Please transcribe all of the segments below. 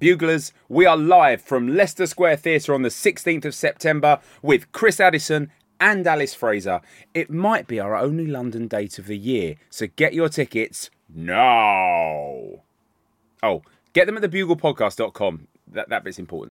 Buglers, we are live from Leicester Square Theatre on the 16th of September with Chris Addison and Alice Fraser. It might be our only London date of the year, so get your tickets now. Oh, get them at thebuglepodcast.com. That, that bit's important.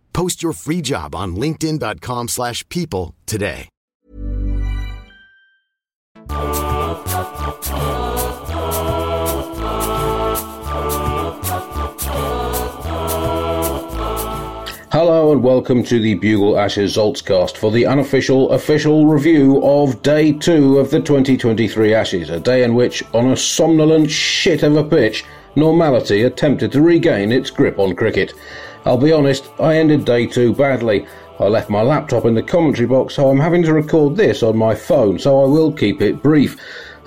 Post your free job on linkedin.com/people slash people today. Hello and welcome to the Bugle Ashes Zaltzcast for the unofficial official review of day two of the 2023 Ashes, a day in which, on a somnolent shit of a pitch, normality attempted to regain its grip on cricket. I'll be honest, I ended day two badly. I left my laptop in the commentary box, so I'm having to record this on my phone, so I will keep it brief.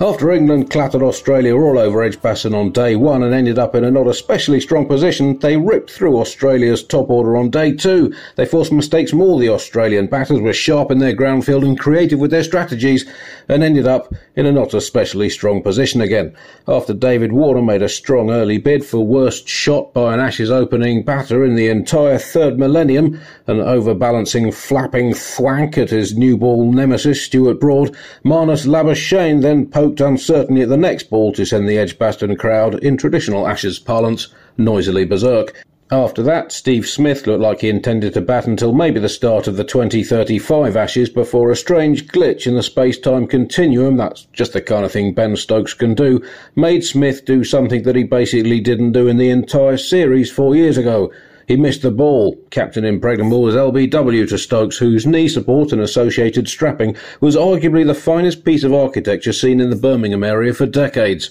After England clattered Australia all over Edgbaston on day one and ended up in a not especially strong position, they ripped through Australia's top order on day two. They forced mistakes all the Australian batters, were sharp in their ground field and creative with their strategies, and ended up in a not especially strong position again. After David Warner made a strong early bid for worst shot by an Ashes opening batter in the entire third millennium, an overbalancing flapping thwank at his new ball nemesis Stuart Broad, Marnus Labuschagne then poked uncertainly at the next ball to send the Edgbaston crowd, in traditional Ashes parlance, noisily berserk. After that, Steve Smith looked like he intended to bat until maybe the start of the 2035 Ashes before a strange glitch in the space-time continuum, that's just the kind of thing Ben Stokes can do, made Smith do something that he basically didn't do in the entire series four years ago. He missed the ball. Captain Impregnable was LBW to Stokes, whose knee support and associated strapping was arguably the finest piece of architecture seen in the Birmingham area for decades.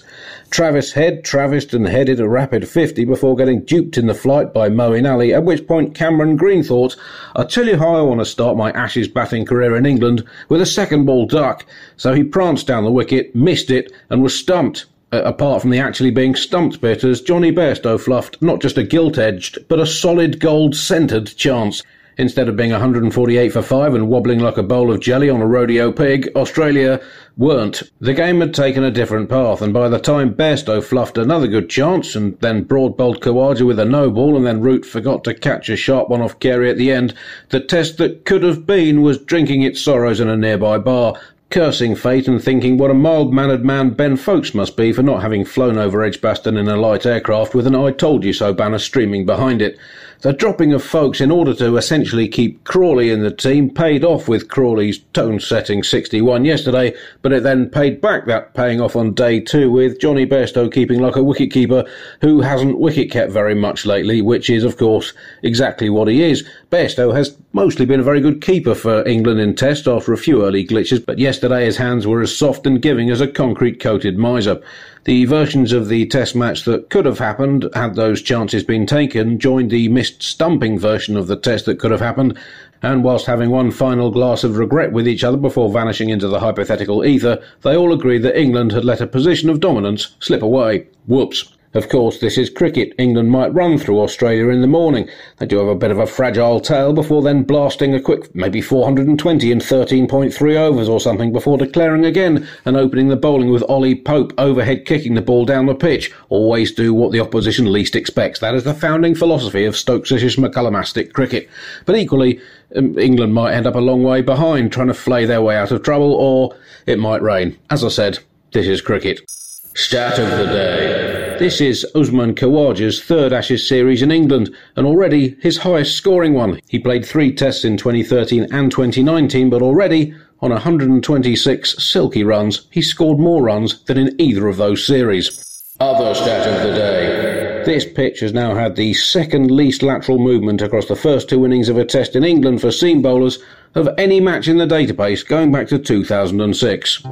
Travis Head traversed and headed a rapid 50 before getting duped in the flight by Moeen Ali, at which point Cameron Green thought, I'll tell you how I want to start my Ashes batting career in England, with a second ball duck. So he pranced down the wicket, missed it, and was stumped uh, apart from the actually being stumped bit, as Jonny Bairstow fluffed not just a gilt edged, but a solid gold centred chance. Instead of being 148 for 5 and wobbling like a bowl of jelly on a rodeo pig, Australia weren't. The game had taken a different path, and by the time Bairstow fluffed another good chance, and then Broad bowled Khawaja with a no ball, and then Root forgot to catch a sharp one off Carey at the end, the test that could have been was drinking its sorrows in a nearby bar, cursing fate and thinking what a mild-mannered man Ben Foakes must be for not having flown over Edgbaston in a light aircraft with an I told you so banner streaming behind it. The dropping of Foakes in order to essentially keep Crawley in the team paid off with Crawley's tone-setting 61 yesterday, but it then paid back that paying off on day two with Jonny Bairstow keeping like a wicketkeeper who hasn't wicket kept very much lately, which is, of course, exactly what he is. Bairstow has mostly been a very good keeper for England in Test after a few early glitches, but yesterday his hands were as soft and giving as a concrete-coated miser. The versions of the Test match that could have happened had those chances been taken joined the missed stumping version of the Test that could have happened, and whilst having one final glass of regret with each other before vanishing into the hypothetical ether, they all agreed that England had let a position of dominance slip away. Whoops. Of course, this is cricket. England might run through Australia in the morning. They do have a bit of a fragile tail before then blasting a quick maybe 420 in 13.3 overs or something before declaring again and opening the bowling with Ollie Pope overhead kicking the ball down the pitch. Always do what the opposition least expects. That is the founding philosophy of Stokesish McCullumastic cricket. But equally, um, England might end up a long way behind trying to flay their way out of trouble or it might rain. As I said, this is cricket. Stat of the day. This is Usman Khawaja's third Ashes series in England, and already his highest scoring one. He played three tests in 2013 and 2019, but already, on 126 silky runs, he scored more runs than in either of those series. Other stat of the day. This pitch has now had the second least lateral movement across the first two innings of a test in England for seam bowlers of any match in the database going back to 2006.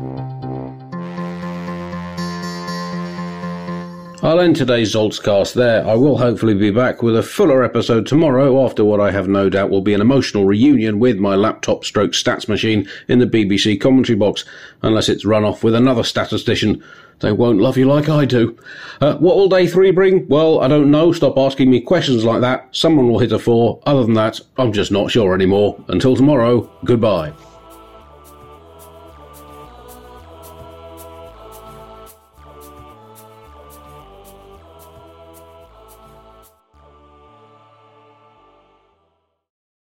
I'll end today's Zaltzcast there. I will hopefully be back with a fuller episode tomorrow after what I have no doubt will be an emotional reunion with my laptop stroke stats machine in the BBC commentary box, unless it's run off with another statistician. They won't love you like I do. Uh, what will day three bring? Well, I don't know. Stop asking me questions like that. Someone will hit a four. Other than that, I'm just not sure anymore. Until tomorrow, goodbye.